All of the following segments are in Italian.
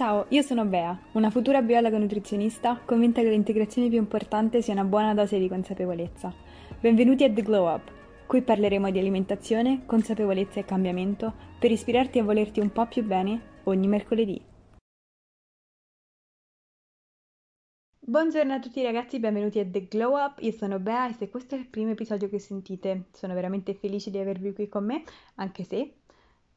Ciao, io sono Bea, una futura biologa nutrizionista convinta che l'integrazione più importante sia una buona dose di consapevolezza. Benvenuti a The Glow Up, qui parleremo di alimentazione, consapevolezza e cambiamento per ispirarti a volerti un po' più bene ogni mercoledì. Buongiorno a tutti ragazzi, benvenuti a The Glow Up, io sono Bea e se questo è il primo episodio che sentite sono veramente felice di avervi qui con me, anche se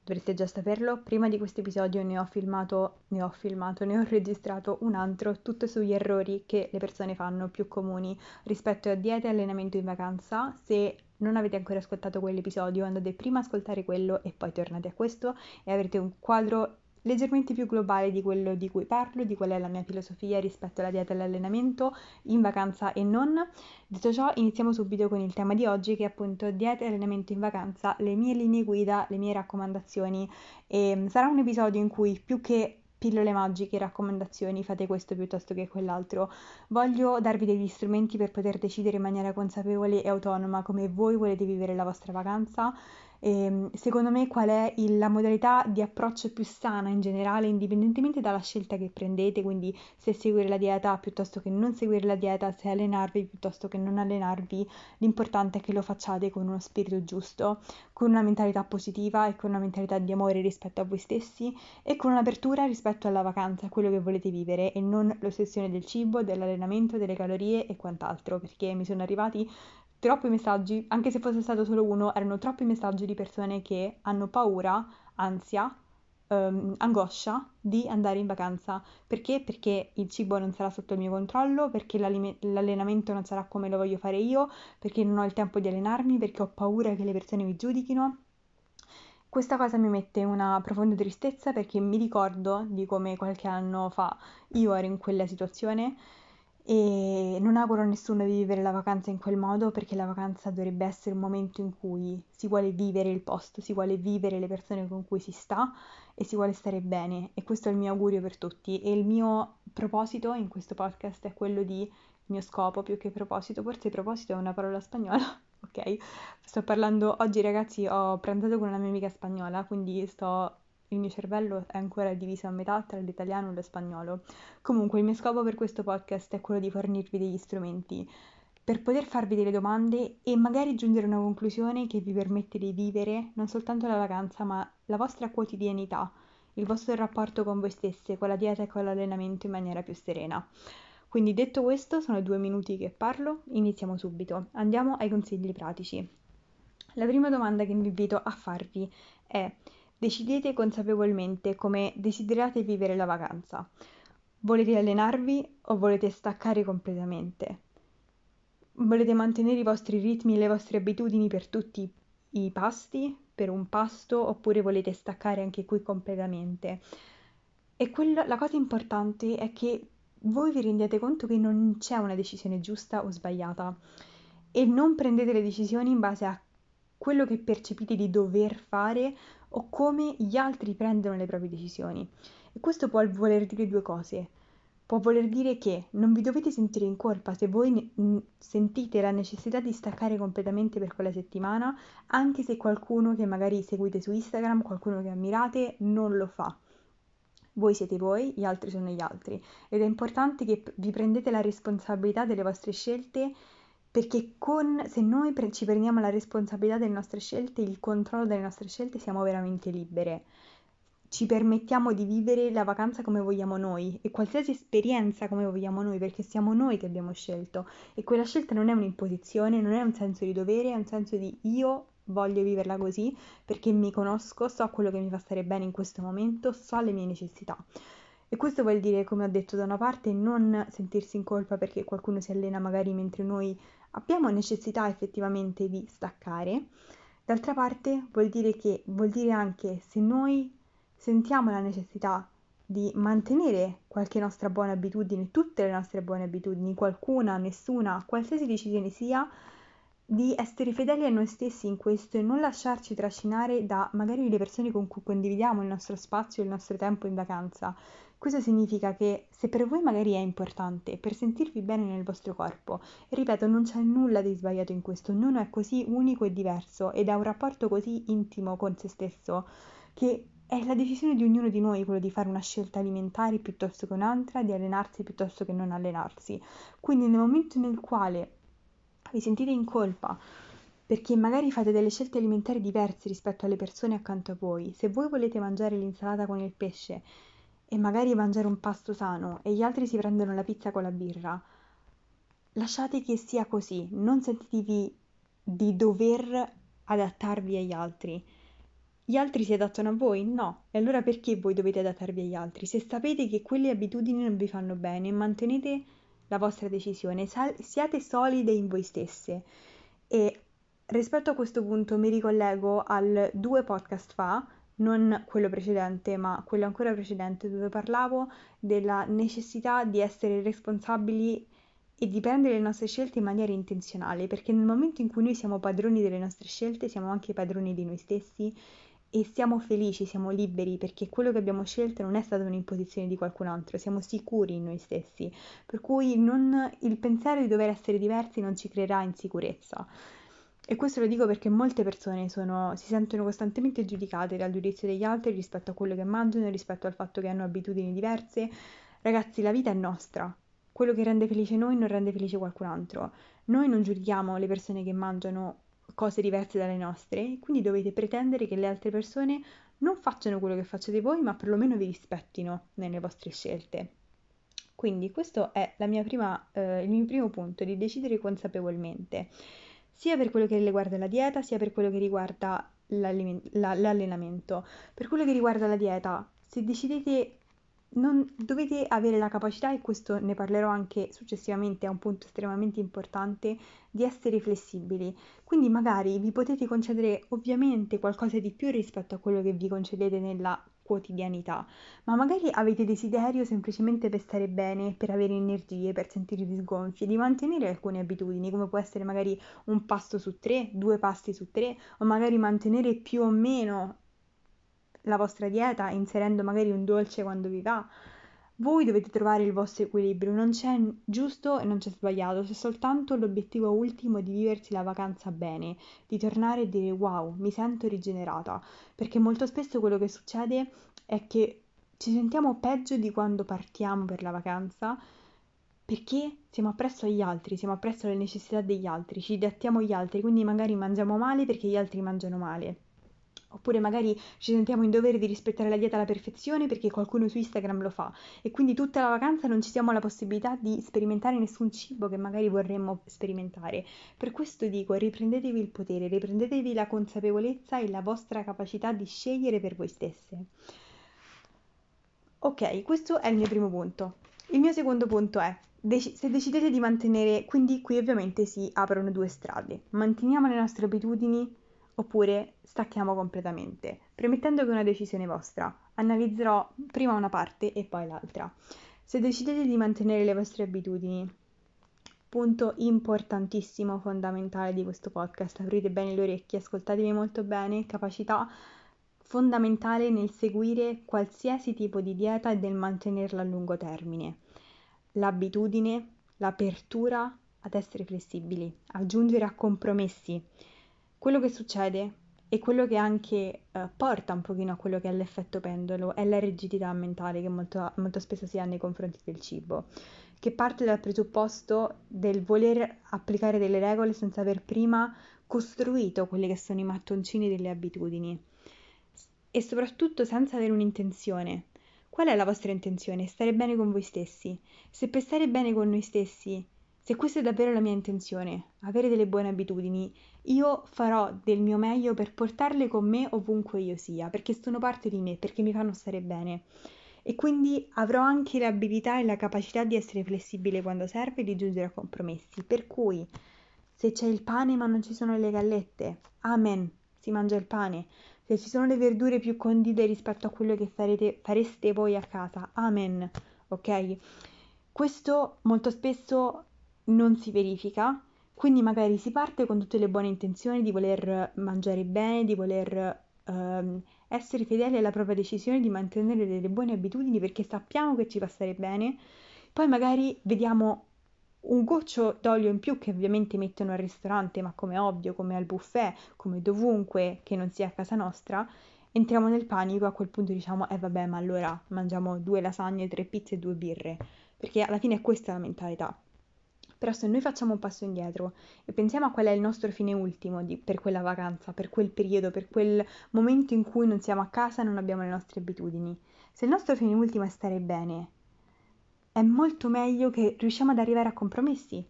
dovreste già saperlo, prima di questo episodio ne ho filmato, ne ho filmato, ne ho registrato un altro, tutto sugli errori che le persone fanno più comuni rispetto a dieta e allenamento in vacanza. Se non avete ancora ascoltato quell'episodio, andate prima a ascoltare quello e poi tornate a questo e avrete un quadro leggermente più globale di quello di cui parlo, di qual è la mia filosofia rispetto alla dieta e all'allenamento in vacanza e non. Detto ciò, iniziamo subito con il tema di oggi che è appunto dieta e allenamento in vacanza, le mie linee guida, le mie raccomandazioni e mm, sarà un episodio in cui più che pillole magiche, raccomandazioni, fate questo piuttosto che quell'altro. Voglio darvi degli strumenti per poter decidere in maniera consapevole e autonoma come voi volete vivere la vostra vacanza e, ehm, secondo me qual è il, la modalità di approccio più sana in generale, indipendentemente dalla scelta che prendete, quindi se seguire la dieta piuttosto che non seguire la dieta, se allenarvi piuttosto che non allenarvi, l'importante è che lo facciate con uno spirito giusto, con una mentalità positiva e con una mentalità di amore rispetto a voi stessi e con un'apertura rispetto alla vacanza, a quello che volete vivere e non l'ossessione del cibo, dell'allenamento, delle calorie e quant'altro, perché mi sono arrivati troppi messaggi, anche se fosse stato solo uno, erano troppi messaggi di persone che hanno paura, ansia, um, angoscia di andare in vacanza. Perché? Perché il cibo non sarà sotto il mio controllo, perché l'allenamento non sarà come lo voglio fare io, perché non ho il tempo di allenarmi, perché ho paura che le persone mi giudichino. Questa cosa mi mette una profonda tristezza perché mi ricordo di come qualche anno fa io ero in quella situazione e non auguro a nessuno di vivere la vacanza in quel modo perché la vacanza dovrebbe essere un momento in cui si vuole vivere il posto, si vuole vivere le persone con cui si sta e si vuole stare bene e questo è il mio augurio per tutti e il mio proposito in questo podcast è quello di il mio scopo più che proposito, forse proposito è una parola spagnola, ok? Sto parlando oggi ragazzi, ho pranzato con una mia amica spagnola, quindi sto il mio cervello è ancora diviso a metà tra l'italiano e lo spagnolo. Comunque, il mio scopo per questo podcast è quello di fornirvi degli strumenti per poter farvi delle domande e magari giungere a una conclusione che vi permette di vivere non soltanto la vacanza, ma la vostra quotidianità, il vostro rapporto con voi stesse, con la dieta e con l'allenamento in maniera più serena. Quindi detto questo, sono due minuti che parlo, iniziamo subito. Andiamo ai consigli pratici. La prima domanda che vi invito a farvi è Decidete consapevolmente come desiderate vivere la vacanza. Volete allenarvi o volete staccare completamente? Volete mantenere i vostri ritmi e le vostre abitudini per tutti i pasti, per un pasto, oppure volete staccare anche qui completamente? E quello, la cosa importante è che voi vi rendiate conto che non c'è una decisione giusta o sbagliata e non prendete le decisioni in base a quello che percepite di dover fare o come gli altri prendono le proprie decisioni. E questo può voler dire due cose. Può voler dire che non vi dovete sentire in colpa se voi sentite la necessità di staccare completamente per quella settimana, anche se qualcuno che magari seguite su Instagram, qualcuno che ammirate, non lo fa. Voi siete voi, gli altri sono gli altri. Ed è importante che vi prendete la responsabilità delle vostre scelte perché con, se noi pre- ci prendiamo la responsabilità delle nostre scelte, il controllo delle nostre scelte, siamo veramente libere. Ci permettiamo di vivere la vacanza come vogliamo noi e qualsiasi esperienza come vogliamo noi, perché siamo noi che abbiamo scelto. E quella scelta non è un'imposizione, non è un senso di dovere, è un senso di io voglio viverla così perché mi conosco, so quello che mi fa stare bene in questo momento, so le mie necessità. E questo vuol dire, come ho detto da una parte, non sentirsi in colpa perché qualcuno si allena magari mentre noi abbiamo necessità effettivamente di staccare. D'altra parte vuol dire che vuol dire anche se noi sentiamo la necessità di mantenere qualche nostra buona abitudine, tutte le nostre buone abitudini, qualcuna, nessuna, qualsiasi decisione sia, di essere fedeli a noi stessi in questo e non lasciarci trascinare da magari le persone con cui condividiamo il nostro spazio e il nostro tempo in vacanza, questo significa che se per voi magari è importante per sentirvi bene nel vostro corpo, ripeto, non c'è nulla di sbagliato in questo, ognuno è così unico e diverso ed ha un rapporto così intimo con se stesso che è la decisione di ognuno di noi quello di fare una scelta alimentare piuttosto che un'altra, di allenarsi piuttosto che non allenarsi. Quindi nel momento nel quale vi sentite in colpa perché magari fate delle scelte alimentari diverse rispetto alle persone accanto a voi, se voi volete mangiare l'insalata con il pesce e magari mangiare un pasto sano e gli altri si prendono la pizza con la birra, lasciate che sia così, non sentitevi di dover adattarvi agli altri gli altri si adattano a voi? No. E allora perché voi dovete adattarvi agli altri? Se sapete che quelle abitudini non vi fanno bene, mantenete la vostra decisione, Sal- siate solide in voi stesse. E rispetto a questo punto mi ricollego al due podcast fa, non quello precedente, ma quello ancora precedente, dove parlavo della necessità di essere responsabili e di prendere le nostre scelte in maniera intenzionale, perché nel momento in cui noi siamo padroni delle nostre scelte, siamo anche padroni di noi stessi e siamo felici, siamo liberi perché quello che abbiamo scelto non è stata un'imposizione di qualcun altro, siamo sicuri in noi stessi, per cui non, il pensiero di dover essere diversi non ci creerà insicurezza. E questo lo dico perché molte persone sono, si sentono costantemente giudicate dal giudizio degli altri rispetto a quello che mangiano, rispetto al fatto che hanno abitudini diverse. Ragazzi, la vita è nostra. Quello che rende felice noi non rende felice qualcun altro. Noi non giudichiamo le persone che mangiano cose diverse dalle nostre, quindi dovete pretendere che le altre persone non facciano quello che facciate voi, ma perlomeno vi rispettino nelle vostre scelte. Quindi questo è prima, eh, il mio primo punto, di decidere consapevolmente, sia per quello che riguarda la dieta, sia per quello che riguarda l'allenamento. Per quello che riguarda la dieta, se decidete non dovete avere la capacità, e questo ne parlerò anche successivamente, è un punto estremamente importante, di essere flessibili. Quindi magari vi potete concedere ovviamente qualcosa di più rispetto a quello che vi concedete nella quotidianità, ma magari avete desiderio semplicemente per stare bene, per avere energie, per sentirvi sgonfi, di mantenere alcune abitudini, come può essere magari un pasto su tre, due pasti su tre, o magari mantenere più o meno la vostra dieta inserendo magari un dolce quando vi va. Voi dovete trovare il vostro equilibrio, non c'è giusto e non c'è sbagliato, c'è soltanto l'obiettivo ultimo di viversi la vacanza bene, di tornare e dire wow, mi sento rigenerata, perché molto spesso quello che succede è che ci sentiamo peggio di quando partiamo per la vacanza perché siamo appresso agli altri, siamo appresso alle necessità degli altri, ci adattiamo agli altri, quindi magari mangiamo male perché gli altri mangiano male. Oppure magari ci sentiamo in dovere di rispettare la dieta alla perfezione perché qualcuno su Instagram lo fa e quindi tutta la vacanza non ci diamo la possibilità di sperimentare nessun cibo che magari vorremmo sperimentare. Per questo dico, riprendetevi il potere, riprendetevi la consapevolezza e la vostra capacità di scegliere per voi stesse. Ok, questo è il mio primo punto. Il mio secondo punto è, se decidete di mantenere, quindi qui ovviamente si aprono due strade, manteniamo le nostre abitudini oppure stacchiamo completamente, premettendo che è una decisione vostra. Analizzerò prima una parte e poi l'altra. Se decidete di mantenere le vostre abitudini, punto importantissimo, fondamentale di questo podcast, aprite bene le orecchie, ascoltatevi molto bene, capacità fondamentale nel seguire qualsiasi tipo di dieta e del mantenerla a lungo termine. L'abitudine, l'apertura ad essere flessibili, a giungere a compromessi quello che succede e quello che anche eh, porta un pochino a quello che è l'effetto pendolo è la rigidità mentale che molto, molto spesso si ha nei confronti del cibo, che parte dal presupposto del voler applicare delle regole senza aver prima costruito quelli che sono i mattoncini delle abitudini e soprattutto senza avere un'intenzione. Qual è la vostra intenzione? Stare bene con voi stessi. Se per stare bene con noi stessi se questa è davvero la mia intenzione, avere delle buone abitudini, io farò del mio meglio per portarle con me ovunque io sia, perché sono parte di me, perché mi fanno stare bene. E quindi avrò anche l'abilità e la capacità di essere flessibile quando serve e di giungere a compromessi. Per cui, se c'è il pane ma non ci sono le gallette, amen, si mangia il pane. Se ci sono le verdure più condite rispetto a quello che farete, fareste voi a casa, amen, ok? Questo molto spesso non si verifica, quindi magari si parte con tutte le buone intenzioni di voler mangiare bene, di voler ehm, essere fedeli alla propria decisione di mantenere delle buone abitudini perché sappiamo che ci fa stare bene, poi magari vediamo un goccio d'olio in più che ovviamente mettono al ristorante, ma come ovvio, come al buffet, come dovunque che non sia a casa nostra, entriamo nel panico, a quel punto diciamo, eh vabbè, ma allora mangiamo due lasagne, tre pizze e due birre, perché alla fine è questa la mentalità. Però se noi facciamo un passo indietro e pensiamo a qual è il nostro fine ultimo di, per quella vacanza, per quel periodo, per quel momento in cui non siamo a casa e non abbiamo le nostre abitudini, se il nostro fine ultimo è stare bene, è molto meglio che riusciamo ad arrivare a compromessi,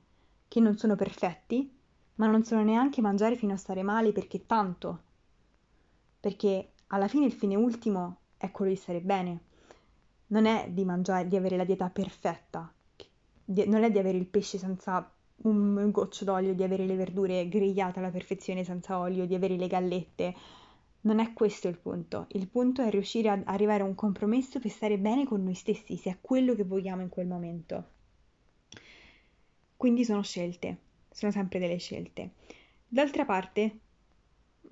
che non sono perfetti, ma non sono neanche mangiare fino a stare male perché tanto. Perché alla fine il fine ultimo è quello di stare bene. Non è di mangiare, di avere la dieta perfetta, di, non è di avere il pesce senza un, goccio d'olio, di avere le verdure grigliate alla perfezione senza olio, di avere le gallette. Non è questo il punto. Il punto è riuscire ad arrivare a un compromesso per stare bene con noi stessi, se è quello che vogliamo in quel momento. Quindi sono scelte, sono sempre delle scelte. D'altra parte,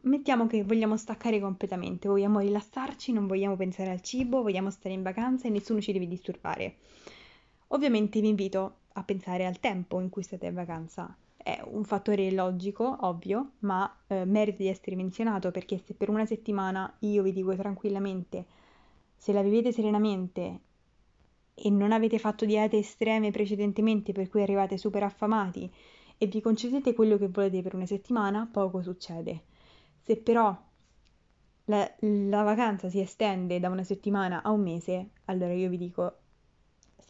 mettiamo che vogliamo staccare completamente, vogliamo rilassarci, non vogliamo pensare al cibo, vogliamo stare in vacanza e nessuno ci deve disturbare. Ovviamente vi invito a pensare al tempo in cui state in vacanza. È un fattore logico, ovvio, ma eh, merita di essere menzionato perché se per una settimana io vi dico tranquillamente, se la vivete serenamente e non avete fatto diete estreme precedentemente per cui arrivate super affamati e vi concedete quello che volete per una settimana, poco succede. Se però la, la vacanza si estende da una settimana a un mese, allora io vi dico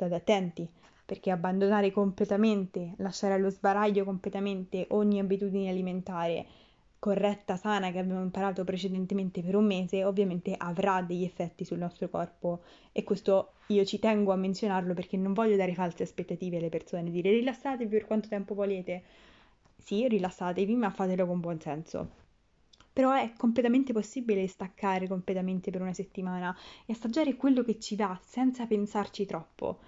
state attenti, perché abbandonare completamente, lasciare allo sbaraglio completamente ogni abitudine alimentare corretta, sana che abbiamo imparato precedentemente per un mese, ovviamente avrà degli effetti sul nostro corpo e questo io ci tengo a menzionarlo perché non voglio dare false aspettative alle persone, dire rilassatevi per quanto tempo volete. Sì, rilassatevi, ma fatelo con buon senso. Però è completamente possibile staccare completamente per una settimana e assaggiare quello che ci va senza pensarci troppo.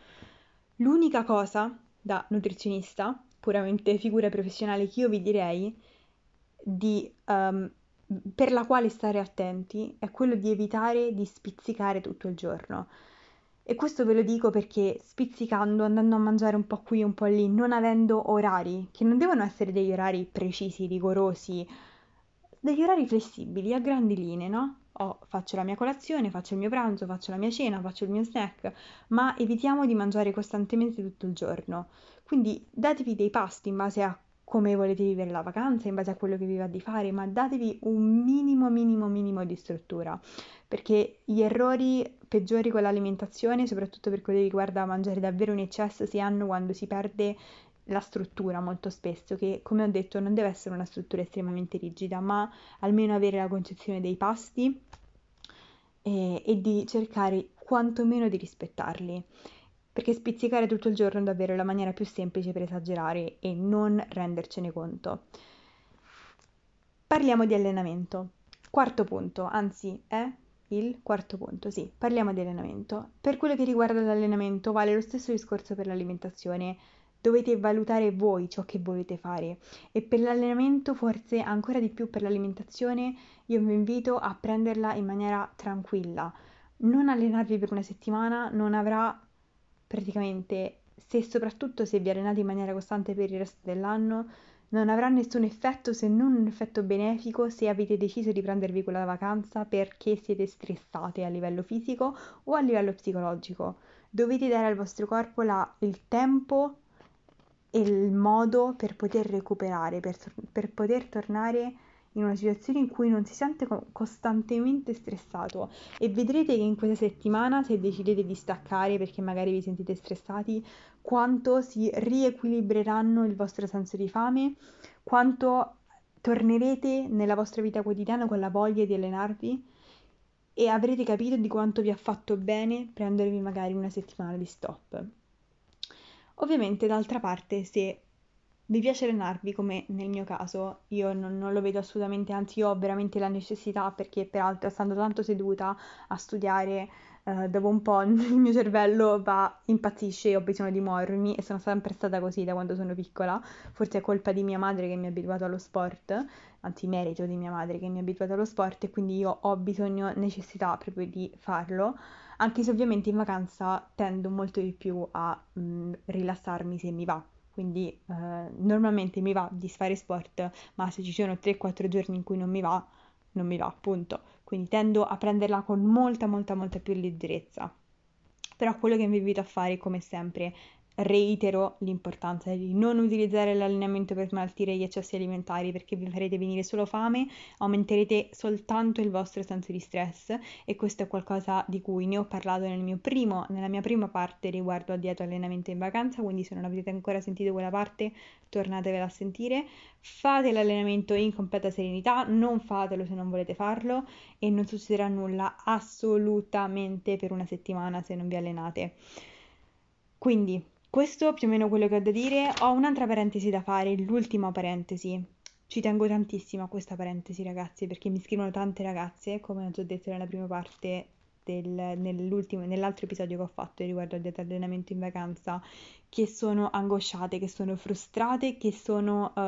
L'unica cosa da nutrizionista, puramente figura professionale, che io vi direi di, um, per la quale stare attenti è quello di evitare di spizzicare tutto il giorno. E questo ve lo dico perché spizzicando, andando a mangiare un po' qui, un po' lì, non avendo orari, che non devono essere degli orari precisi, rigorosi, degli orari flessibili, a grandi linee, no? Oh, faccio la mia colazione, faccio il mio pranzo, faccio la mia cena, faccio il mio snack, ma evitiamo di mangiare costantemente tutto il giorno. Quindi datevi dei pasti in base a come volete vivere la vacanza, in base a quello che vi va di fare, ma datevi un minimo, minimo, minimo di struttura, perché gli errori peggiori con l'alimentazione, soprattutto per quello che riguarda mangiare davvero in eccesso, si hanno quando si perde la struttura molto spesso, che come ho detto non deve essere una struttura estremamente rigida, ma almeno avere la concezione dei pasti e, e di cercare quantomeno di rispettarli. Perché spizzicare tutto il giorno è davvero la maniera più semplice per esagerare e non rendercene conto. Parliamo di allenamento. Quarto punto, anzi è il quarto punto, sì, parliamo di allenamento. Per quello che riguarda l'allenamento vale lo stesso discorso per l'alimentazione dovete valutare voi ciò che volete fare e per l'allenamento forse ancora di più per l'alimentazione io vi invito a prenderla in maniera tranquilla non allenarvi per una settimana non avrà praticamente se soprattutto se vi allenate in maniera costante per il resto dell'anno non avrà nessun effetto se non un effetto benefico se avete deciso di prendervi quella vacanza perché siete stressate a livello fisico o a livello psicologico. Dovete dare al vostro corpo la, il tempo il modo per poter recuperare, per, per poter tornare in una situazione in cui non si sente costantemente stressato. E vedrete che in questa settimana se decidete di staccare perché magari vi sentite stressati quanto si riequilibreranno il vostro senso di fame quanto tornerete nella vostra vita quotidiana con la voglia di allenarvi e avrete capito di quanto vi ha fatto bene prendervi magari una settimana di stop Ovviamente, d'altra parte, se vi piace allenarvi, come nel mio caso, io non, non lo vedo assolutamente, anzi io ho veramente la necessità perché peraltro stando tanto seduta a studiare, eh, dopo un po' il mio cervello va, impazzisce e ho bisogno di muovermi e sono sempre stata così da quando sono piccola. Forse è colpa di mia madre che mi ha abituato allo sport, anzi merito di mia madre che mi ha abituato allo sport e quindi io ho bisogno, necessità proprio di farlo anche se ovviamente in vacanza tendo molto di più a mh, mm, rilassarmi se mi va. Quindi eh, normalmente mi va di fare sport, ma se ci sono 3-4 giorni in cui non mi va, non mi va, appunto. quindi tendo a prenderla con molta, molta, molta più leggerezza. Però quello che vi invito a fare, come sempre, reitero l'importanza di non utilizzare l'allenamento per smaltire gli eccessi alimentari perché vi farete venire solo fame, aumenterete soltanto il vostro senso di stress e questo è qualcosa di cui ne ho parlato nel primo, nella mia prima parte riguardo a dieta allenamento in vacanza, quindi se non avete ancora sentito quella parte tornatevela a sentire. Fate l'allenamento in completa serenità, non fatelo se non volete farlo e non succederà nulla assolutamente per una settimana se non vi allenate. Quindi questo più o meno quello che ho da dire. Ho un'altra parentesi da fare, l'ultima parentesi. Ci tengo tantissimo a questa parentesi, ragazzi, perché mi scrivono tante ragazze, come ho già detto nella prima parte del, nell'altro episodio che ho fatto riguardo al allenamento in vacanza, che sono angosciate, che sono frustrate, che sono uh,